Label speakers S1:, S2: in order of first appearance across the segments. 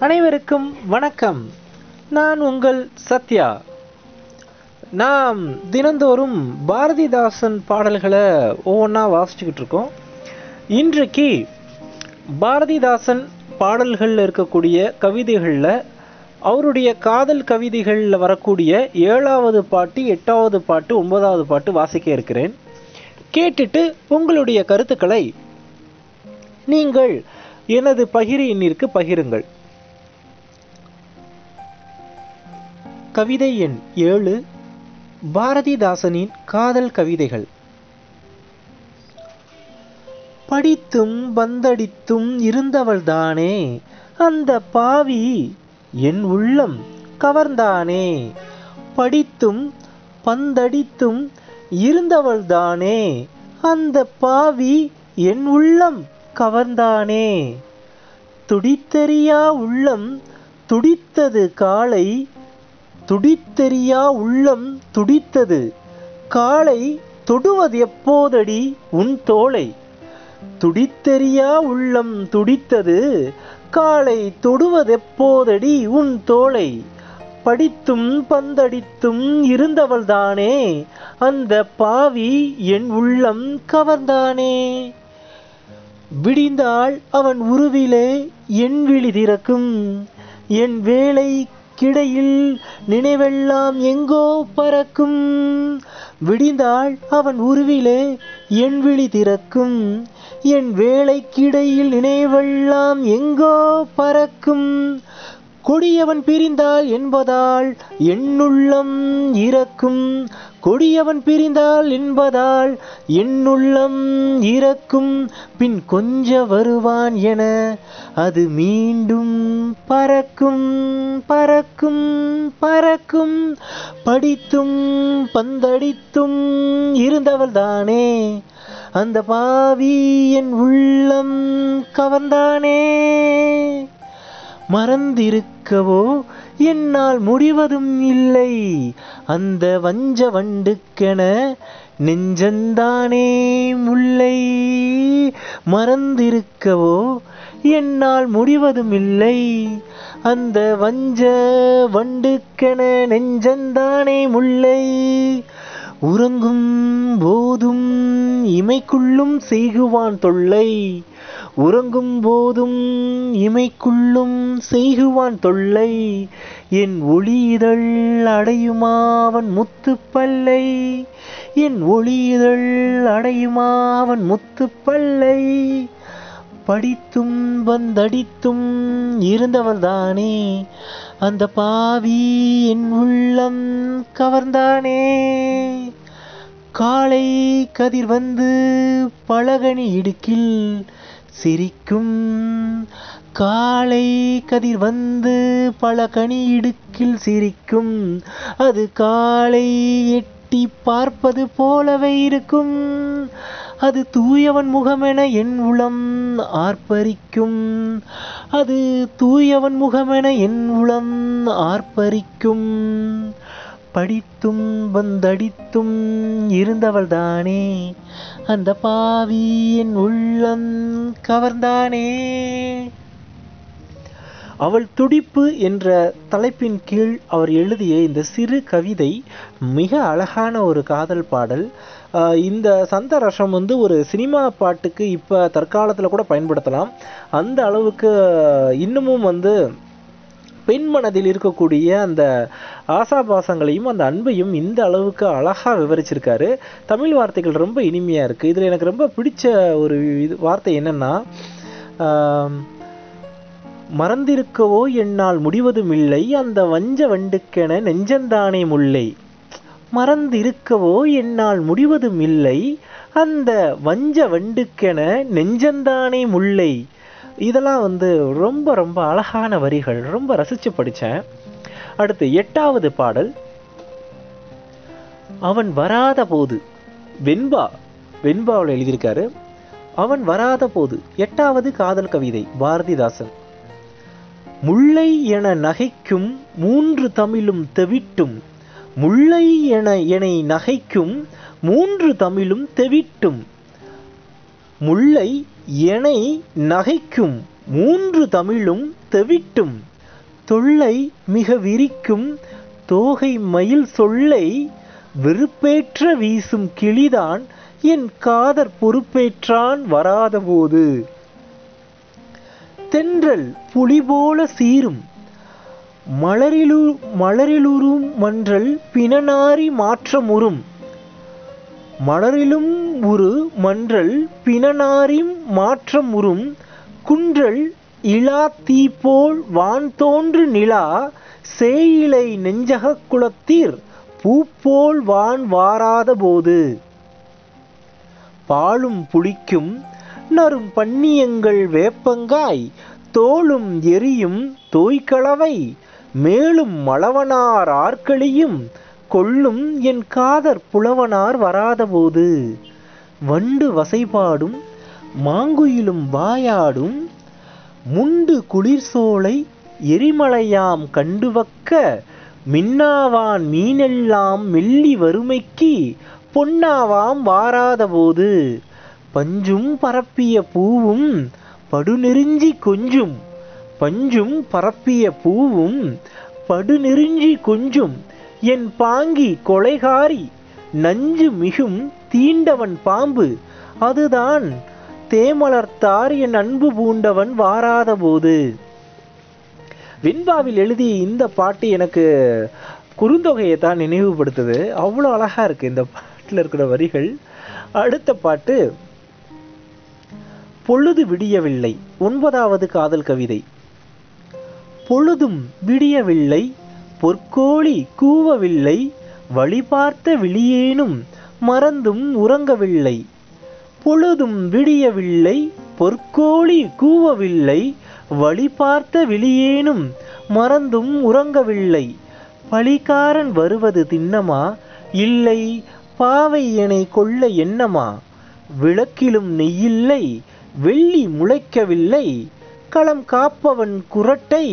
S1: அனைவருக்கும் வணக்கம். நான் உங்கள் சத்யா. நாம் தினந்தோறும் பாரதிதாசன் பாடல்களை ஒவ்வொன்றா வாசிச்சுக்கிட்டு இருக்கோம். இன்றைக்கு பாரதிதாசன் பாடல்களில் இருக்கக்கூடிய கவிதைகளில் அவருடைய காதல் கவிதைகளில் வரக்கூடிய ஏழாவது பாட்டு எட்டாவது பாட்டு ஒன்பதாவது பாட்டு வாசிக்க இருக்கிறேன். கேட்டுட்டு உங்களுடைய கருத்துக்களை நீங்கள் எனது பகிரி எண்ணிற்கு பகிருங்கள். கவிதை எண் ஏழு பாரதிதாசனின் காதல் கவிதைகள். படித்தும் பந்தடித்தும் இருந்தவள்தானே அந்த பாவி என் உள்ளம் கவர்ந்தானே. படித்தும் பந்தடித்தும் இருந்தவள்தானே அந்த பாவி என் உள்ளம் கவர்ந்தானே. துடித்தெறியா உள்ளம் துடித்தது காலை துடித்தெறியா உள்ளம் துடித்தது. காலை தொடுவது எப்போதடி உன் தோளை? துடித்தெறியா உள்ளம் துடித்தது. காலை தொடுவதெப்போதடி உன் தோளை? படித்தும் பந்தடித்தும் இருந்தவள்தானே அந்த பாவி என் உள்ளம் கவர்ந்தானே. விடிந்தாள் அவன் உருவிலே என் விழி திறக்கும். என் வேலை கிடையில் நினைவெல்லாம் எங்கோ பறக்கும். விடிந்தாள் அவன் உருவிலே என் விழி திறக்கும். என் வேலைக்கிடையில் நினைவெல்லாம் எங்கோ பறக்கும். கொடியவன் பிரிந்தாள் என்பதால் என்னுள்ளம் இறக்கும் கொடியவன் பிரிந்தால் என்பதால் என்னுள்ளம் இறக்கும். பின் கொஞ்ச வருவான் என அது மீண்டும் பறக்கும் பறக்கும் பறக்கும். படித்தும் பந்தடித்தும் இருந்தவள் தானே. அந்த பாவி என் உள்ளம் கவர்ந்தானே. மறந்திருக்கவோ என்னால் முடிவதும் இல்லை. அந்த வஞ்ச வண்டுக்கென நெஞ்சந்தானே முல்லை. மறந்திருக்கவோ என்னால் முடிவதும் இல்லை. அந்த வஞ்ச வண்டுக்கென நெஞ்சந்தானே முல்லை. உறங்கும் போதும் இமைக்குள்ளும் செய்குவான் தொல்லை. உறங்கும் போதும் இமைக்குள்ளும் செய்குவான் தொல்லை. என் ஒளியிதழ் அடையுமாவன் முத்துப்பல்லை. என் ஒளியிதழ் அடையுமாவன் முத்துப்பல்லை. படித்தும் வந்தடித்தும் இருந்தவர்தானே அந்த பாவி என் உள்ளம் கவர்ந்தானே. காலை கதிர் வந்து பழகனி இடுக்கில் சிரிக்கும். காலை கதிர் வந்து பழகனி இடுக்கில் சிரிக்கும். அது காலை எட்டி பார்ப்பது போலவே இருக்கும். அது தூயவன் முகமென என் உளம் ஆர்ப்பரிக்கும். அது தூயவன் முகமென என் உளம் ஆர்ப்பரிக்கும். படித்தும் வந்தடித்தும் இருந்தவள்தானே அந்த பாவி என் உள்ளம் கவர்ந்தானே. அவள் துடிப்பு என்ற தலைப்பின் கீழ் அவர் எழுதிய இந்த சிறு கவிதை மிக அழகான ஒரு காதல் பாடல். இந்த சந்த ரசம் வந்து ஒரு சினிமா பாட்டுக்கு இப்போ தற்காலத்தில் கூட பயன்படுத்தலாம். அந்த அளவுக்கு இன்னமும் வந்து பெண் மனதில் இருக்கக்கூடிய அந்த ஆசாபாசங்களையும் அந்த அன்பையும் இந்த அளவுக்கு அழகாக விவரிச்சிருக்காரு. தமிழ் வார்த்தைகள் ரொம்ப இனிமையாக இருக்குது இதில் எனக்கு ரொம்ப பிடிச்ச ஒரு இது வார்த்தை என்னென்னா மறந்திருக்கவோ என்னால் முடிவதும் இல்லை அந்த வஞ்ச வண்டுக்கென நெஞ்சந்தானே முல்லை. மறந்திருக்கவோ என்னால் முடிவதும் இல்லை அந்த வஞ்ச வண்டுக்கென நெஞ்சந்தானே முல்லை. இதெல்லாம் வந்து ரொம்ப ரொம்ப அழகான வரிகள். ரொம்ப ரசித்து படித்தேன் அடுத்து எட்டாவது பாடல். அவன் வராத போது. வெண்பா. வெண்பாவில் எழுதியிருக்காரு. அவன் வராத போது. எட்டாவது காதல் கவிதை. பாரதிதாசன். முல்லை என நகைக்கும் மூன்று தமிழும் தெவிட்டும். முல்லை என என்னை நகைக்கும் மூன்று தமிழும் தெவிட்டும். முல்லை எனை நகைக்கும் மூன்று தமிழும் தெவிட்டும். தொல்லை மிக விரிக்கும் தோகை மயில் சொல்லை வெறுப்பேற்ற வீசும் கிளிதான் என் காதற் பொறுப்பேற்றான் வராதபோது தென்றல் புலி போல சீரும் மலரிலு மலரிலுறும் மன்றல் பிணநாரி மாற்றமுறும். மலரிலும் உரு மன்றல் பிணநாரிம் மாற்றமுறும். குன்றல் இலா தீப்போல் வான் தோன்று நிலா சேயிலை நெஞ்சகக் குளத்தீர் பூப்போல் வான் வாராத போது பாலும் புளிக்கும் நரும் பன்னியங்கள் வேப்பங்காய் தோளும் எரியும் தோய்கலவை மேலும் மளவனார் ஆர்களியும் கொள்ளும் என் காதற் புலவனார் வராதபோது. வண்டு வசைபாடும் மாங்குயிலும் வாயாடும் முண்டு குளிர்சோலை எரிமலையாம் கண்டுவக்க மின்னாவான் மீனெல்லாம் மெல்லி வறுமைக்கு பொன்னாவாம் வாராதபோது. பஞ்சும் பரப்பிய பூவும் படுநெறிஞ்சி கொஞ்சும் பஞ்சும் பரப்பிய பூவும் படுநெருஞ்சி கொஞ்சும். என் பாங்கி கொலைகாரி நஞ்சு மிகும் தீண்டவன் பாம்பு. அதுதான் தேமலர்த்தார் என் அன்பு பூண்டவன் வாராத போது. விண்பாவில் எழுதிய இந்த பாட்டு எனக்கு குறுந்தொகையை தான் நினைவுபடுத்துது. அவ்வளோ அழகா இருக்கு இந்த பாட்டில் இருக்கிற வரிகள். அடுத்த பாட்டு பொழுது விடியவில்லை ஒன்பதாவது காதல் கவிதை. பொழுதும் விடியவில்லை பொற்கோழி கூவவில்லை வழிபார்த்த விழியேனும் மறந்தும் உறங்கவில்லை. பொழுதும் விடியவில்லை பொற்கோழி கூவவில்லை வழி பார்த்த விழியேனும் மறந்தும் உறங்கவில்லை. பழிகாரன் வருவது திண்ணமா இல்லை பாவை எனை கொள்ள எண்ணமா விளக்கிலும் நெய்யில்லை வெள்ளி முளைக்கவில்லை களம் காப்பவன் குரட்டை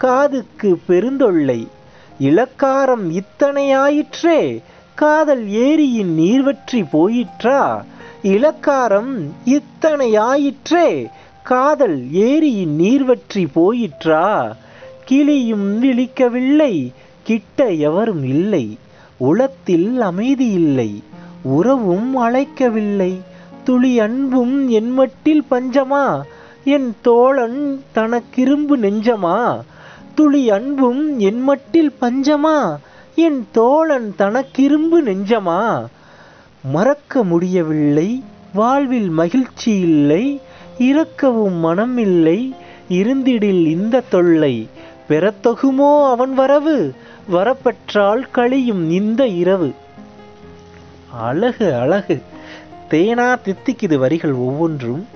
S1: காதுக்கு பெருந்தொல்லை. இலக்காரம் இத்தனையாயிற்றே காதல் ஏரியின் நீர்வற்றி போயிற்றா? இலக்காரம் இத்தனையாயிற்றே காதல் ஏரியின் நீர்வற்றி போயிற்றா? கிளியும் விழிக்கவில்லை கிட்ட எவரும் இல்லை. உளத்தில் அமைதி இல்லை உறவும் அழைக்கவில்லை. துளி அன்பும் என் மட்டில் பஞ்சமா? என் தோழன் தனக்கிரும்பு நெஞ்சமா? துளி அன்பும் என் மட்டில் பஞ்சமா? என் தோழன் தனக்கிரும்பு நெஞ்சமா? மறக்க முடியவில்லை வாழ்வில் மகிழ்ச்சி இல்லை இறக்கவும் மனம் இல்லை இருந்திடில் இந்த தொல்லை. பெறத்தொகுமோ அவன் வரவு? வரப்பெற்றால் கழியும் இந்த இரவு. அழகு அழகு. தேனா தித்திக்குது வரிகள் ஒவ்வொன்றும்.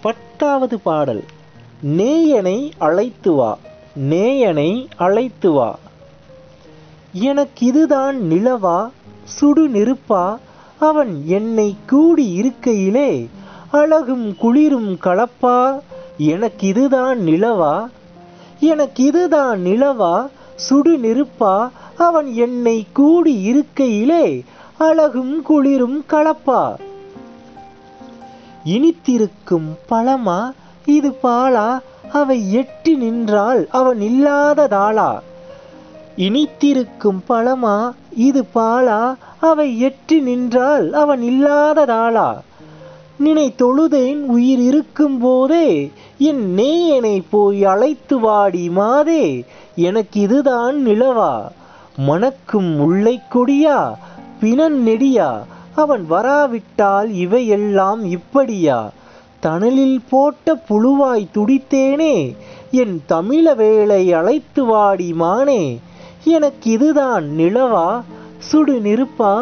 S1: பத்தாவது பாடல். நேயனை அழைத்து வா. நேயனை அழைத்து வா. எனக்கு இதுதான் நிலவா சுடு நெருப்பா அவன் என்னை கூடி இருக்கையிலே அழகும் குளிரும் கலப்பா எனக்கு இதுதான் நிலவா எனக்கு இதுதான் நிலவா சுடு நெருப்பா அவன் என்னை கூடி இருக்கையிலே அழகும் குளிரும் கலப்பா. இனித்திருக்கும் பழமா இது பாலா? அவை எட்டி நின்றால் அவன் இல்லாததாளா இனித்திருக்கும் பழமா? இது பாலா? அவை எட்டி நின்றால் அவன் இல்லாததாளா நினை தொழுதேன் உயிர் இருக்கும் போதே என் நேயனை போய் அழைத்து வாடி மாதே எனக்கு இதுதான் நிலவா? மணக்கும் முல்லை கொடியா? பிணன் நெடியா? அவன் வராவிட்டால் இவையெல்லாம் இப்படியா? தணலில் போட்ட புழுவாய் துடித்தேனே என் தமிழ வேலை அழைத்து வாடி மானே எனக்கு இதுதான் நிலவா சுடு நெருப்பா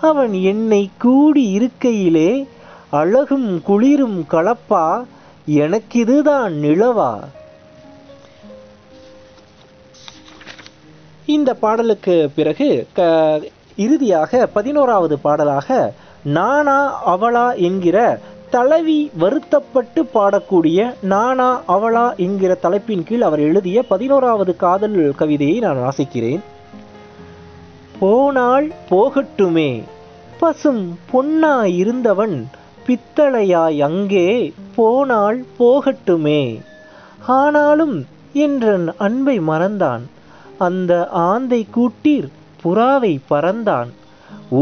S1: அவன் என்னை கூடி இருக்கையிலே அழகும் குளிரும் கலப்பா எனக்கிதுதான் நிலவா. இந்த பாடலுக்கு பிறகு க இறுதியாக பதினோராவது பாடலாக நானா அவளா என்கிற தலைவி வருத்தப்பட்டு பாடக்கூடிய நானா அவளா என்கிற தலைப்பின் கீழ் அவர் எழுதிய பதினோராவது காதல் கவிதையை நான் வாசிக்கிறேன். போனால் போகட்டுமே பசும் பொன்னா இருந்தவன் பித்தளையாய் அங்கே போனால் போகட்டுமே. ஆனாலும் என்றன் அன்பை மறந்தான் அந்த ஆந்தை கூட்டீர் புறாவை பறந்தான்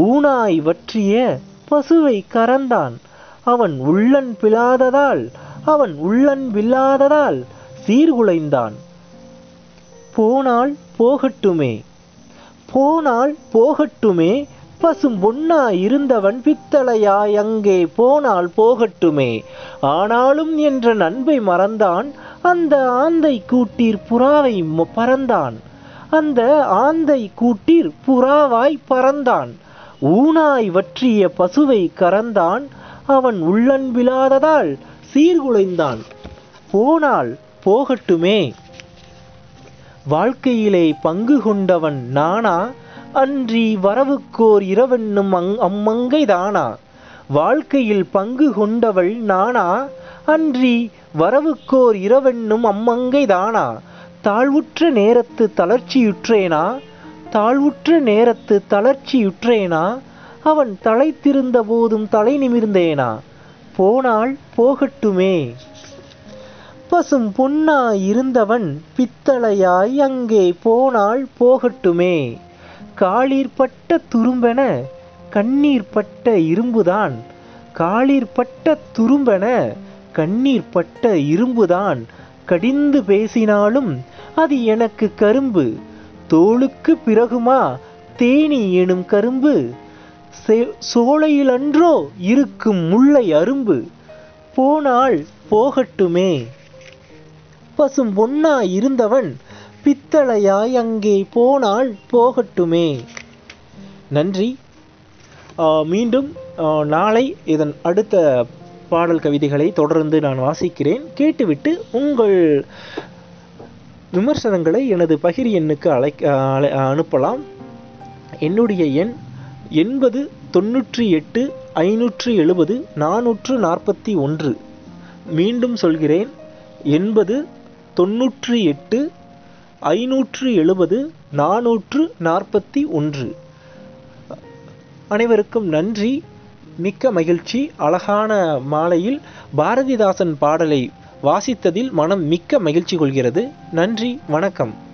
S1: ஊனாய் வற்றிய பசுவை கறந்தான் அவன் உள்ளன் பிளாததால் அவன் உள்ளன் வில்லாததால் சீர்குலைந்தான். போனால் போகட்டுமே போனால் போகட்டுமே பசும் பொன்னா இருந்தவன் பித்தளையாய் அங்கே போனால் போகட்டுமே. ஆனாலும் என்ற நண்பை மறந்தான் அந்த ஆந்தை கூட்டீர் புறாவை ம- பறந்தான். அந்த ஆந்தை கூட்டீர் புறாவாய் பறந்தான். ஊனாய் வற்றிய பசுவை கறந்தான் அவன் உள்ளன்பிலாததால் சீர்குலைந்தான் போனால் போகட்டுமே. வாழ்க்கையிலே பங்கு கொண்டவன் நானா? அன்றி வரவுக்கோர் இரவென்னும் அங் அம்மங்கை தானா? வாழ்க்கையில் பங்கு கொண்டவள் நானா? அன்றி வரவுக்கோர் இரவென்னும் அம்மங்கை தானா? தாழ்வுற்ற நேரத்து தளர்ச்சியுற்றேனா? தாழ்வுற்ற நேரத்து தளர்ச்சியுற்றேனா? அவன் தலைத்திருந்த போதும் தலை நிமிர்ந்தேனா? போனால் போகட்டுமே. பசும் பொன்னாய் இருந்தவன் பித்தளையாய் அங்கே போனால் போகட்டுமே. காளிர்பட்ட துரும்பென கண்ணீர் பட்ட இரும்புதான். காளிர்பட்ட துரும்பென கண்ணீர் பட்ட இரும்புதான். கடிந்து பேசினாலும் அது எனக்கு கரும்பு. தோளுக்கு பிறகுமா தேனி எனும் கரும்பு. சோலையிலன்றோ இருக்கும் முல்லை அரும்பு போனால் போகட்டுமே. பசும் பொன்னா இருந்தவன் பித்தளையாய் அங்கே போனால் போகட்டுமே. நன்றி. மீண்டும் நாளை இதன் அடுத்த பாடல் கவிதைகளை தொடர்ந்து நான் வாசிக்கிறேன். கேட்டுவிட்டு உங்கள் விமர்சனங்களை எனது பகிர் எண்ணுக்கு அழைக்க அழை- அனுப்பலாம். என்னுடைய எண் எண்பது தொண்ணூற்றி எட்டு ஐநூற்று எழுபது நானூற்று நாற்பத்தி ஒன்று. மீண்டும் சொல்கிறேன். எண்பது தொண்ணூற்றி எட்டு ஐநூற்று எழுபது நானூற்று நாற்பத்தி ஒன்று. அனைவருக்கும் நன்றி. மிக்க மகிழ்ச்சி. அழகான மாலையில் பாரதிதாசன் பாடலை வாசித்ததில் மனம் மிக்க மகிழ்ச்சி கொள்கிறது. நன்றி. வணக்கம்.